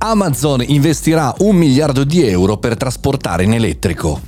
Amazon investirà un miliardo di euro per trasportare in elettrico.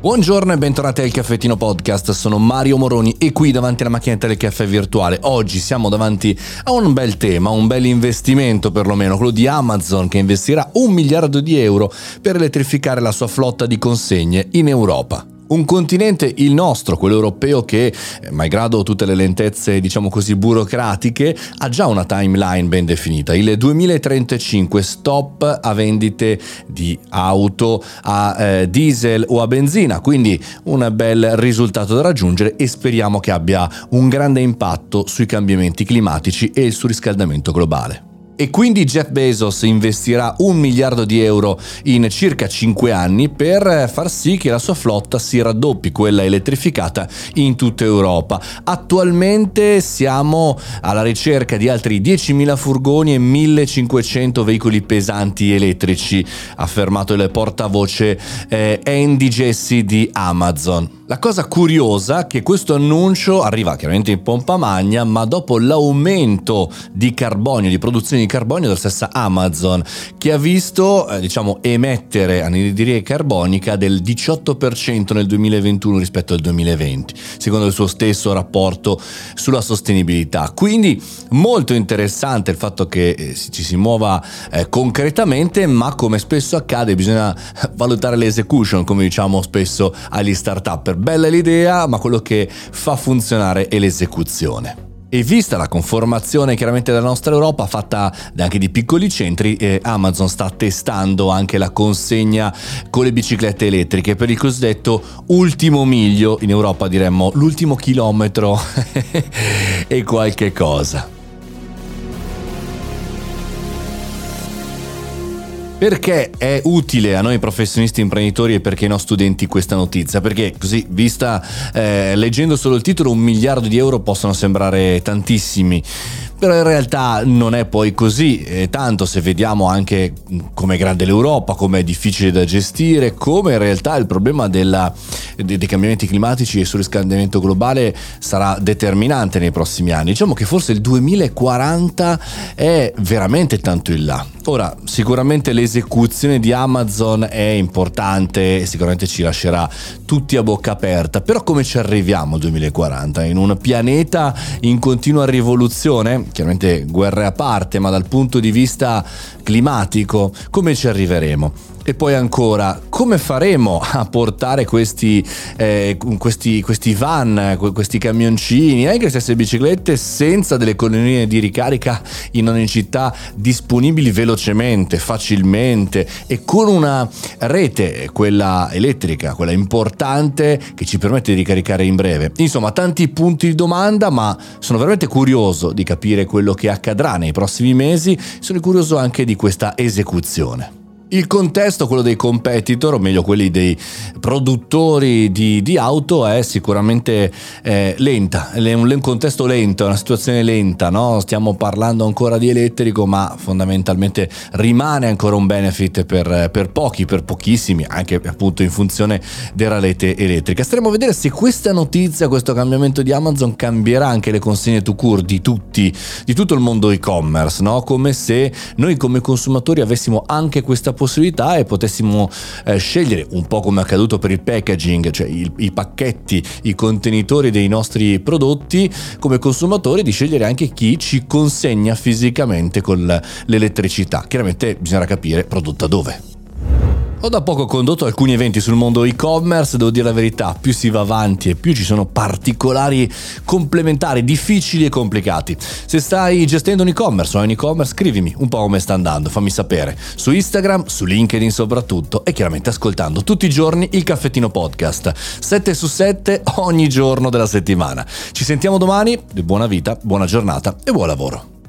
Buongiorno e bentornati al Caffettino Podcast, sono Mario Moroni e qui davanti alla macchinetta del caffè virtuale. Oggi siamo davanti a un bel tema, un bel investimento perlomeno, quello di Amazon che investirà un miliardo di euro per elettrificare la sua flotta di consegne in Europa. Un continente, il nostro, quello europeo, che, eh, malgrado tutte le lentezze, diciamo così, burocratiche, ha già una timeline ben definita. Il 2035 stop a vendite di auto a eh, diesel o a benzina, quindi un bel risultato da raggiungere e speriamo che abbia un grande impatto sui cambiamenti climatici e il surriscaldamento globale. E quindi Jeff Bezos investirà un miliardo di euro in circa 5 anni per far sì che la sua flotta si raddoppi, quella elettrificata, in tutta Europa. Attualmente siamo alla ricerca di altri 10.000 furgoni e 1.500 veicoli pesanti elettrici, ha affermato il portavoce eh, Andy Jesse di Amazon. La cosa curiosa è che questo annuncio arriva chiaramente in pompa magna, ma dopo l'aumento di carbonio, di produzione di carbonio della stessa Amazon, che ha visto, eh, diciamo, emettere anidride carbonica del 18% nel 2021 rispetto al 2020, secondo il suo stesso rapporto sulla sostenibilità. Quindi molto interessante il fatto che eh, ci si muova eh, concretamente, ma come spesso accade bisogna valutare l'execution, come diciamo spesso agli start-up bella l'idea, ma quello che fa funzionare è l'esecuzione. E vista la conformazione chiaramente della nostra Europa fatta anche di piccoli centri, eh, Amazon sta testando anche la consegna con le biciclette elettriche per il cosiddetto ultimo miglio, in Europa diremmo l'ultimo chilometro e qualche cosa. Perché è utile a noi professionisti imprenditori e perché nostri studenti questa notizia? Perché così, vista, eh, leggendo solo il titolo, un miliardo di euro possono sembrare tantissimi però in realtà non è poi così, e tanto se vediamo anche come è grande l'Europa, come è difficile da gestire, come in realtà il problema della, dei, cambiamenti climatici e surriscaldamento globale sarà determinante nei prossimi anni. Diciamo che forse il 2040 è veramente tanto in là. Ora, sicuramente l'esecuzione di Amazon è importante sicuramente ci lascerà tutti a bocca aperta, però come ci arriviamo al 2040? In un pianeta in continua rivoluzione? Chiaramente guerre a parte, ma dal punto di vista climatico, come ci arriveremo? E poi ancora, come faremo a portare questi, eh, questi, questi, van, questi camioncini, anche stesse biciclette, senza delle colonnine di ricarica in ogni città disponibili velocemente, facilmente e con una rete, quella elettrica, quella importante, che ci permette di ricaricare in breve? Insomma, tanti punti di domanda, ma sono veramente curioso di capire quello che accadrà nei prossimi mesi, sono curioso anche di questa esecuzione. Il contesto, quello dei competitor, o meglio quelli dei produttori di, di auto, è sicuramente eh, lenta, è un, un, contesto lento, è una situazione lenta, no? stiamo parlando ancora di elettrico, ma fondamentalmente rimane ancora un benefit per, per, pochi, per pochissimi, anche appunto in funzione della rete elettrica. Staremo a vedere se questa notizia, questo cambiamento di Amazon cambierà anche le consegne to cure di tutti, di tutto il mondo e-commerce, no? come se noi come consumatori avessimo anche questa possibilità e potessimo eh, scegliere, un po' come è accaduto per il packaging, cioè il, i pacchetti, i contenitori dei nostri prodotti, come consumatori di scegliere anche chi ci consegna fisicamente con l'elettricità. Chiaramente bisognerà capire prodotta dove. Ho da poco condotto alcuni eventi sul mondo e-commerce, devo dire la verità, più si va avanti e più ci sono particolari complementari, difficili e complicati. Se stai gestendo un e-commerce o un e-commerce, scrivimi un po' come sta andando, fammi sapere. Su Instagram, su LinkedIn soprattutto e chiaramente ascoltando tutti i giorni il caffettino podcast. 7 su 7 ogni giorno della settimana. Ci sentiamo domani, buona vita, buona giornata e buon lavoro.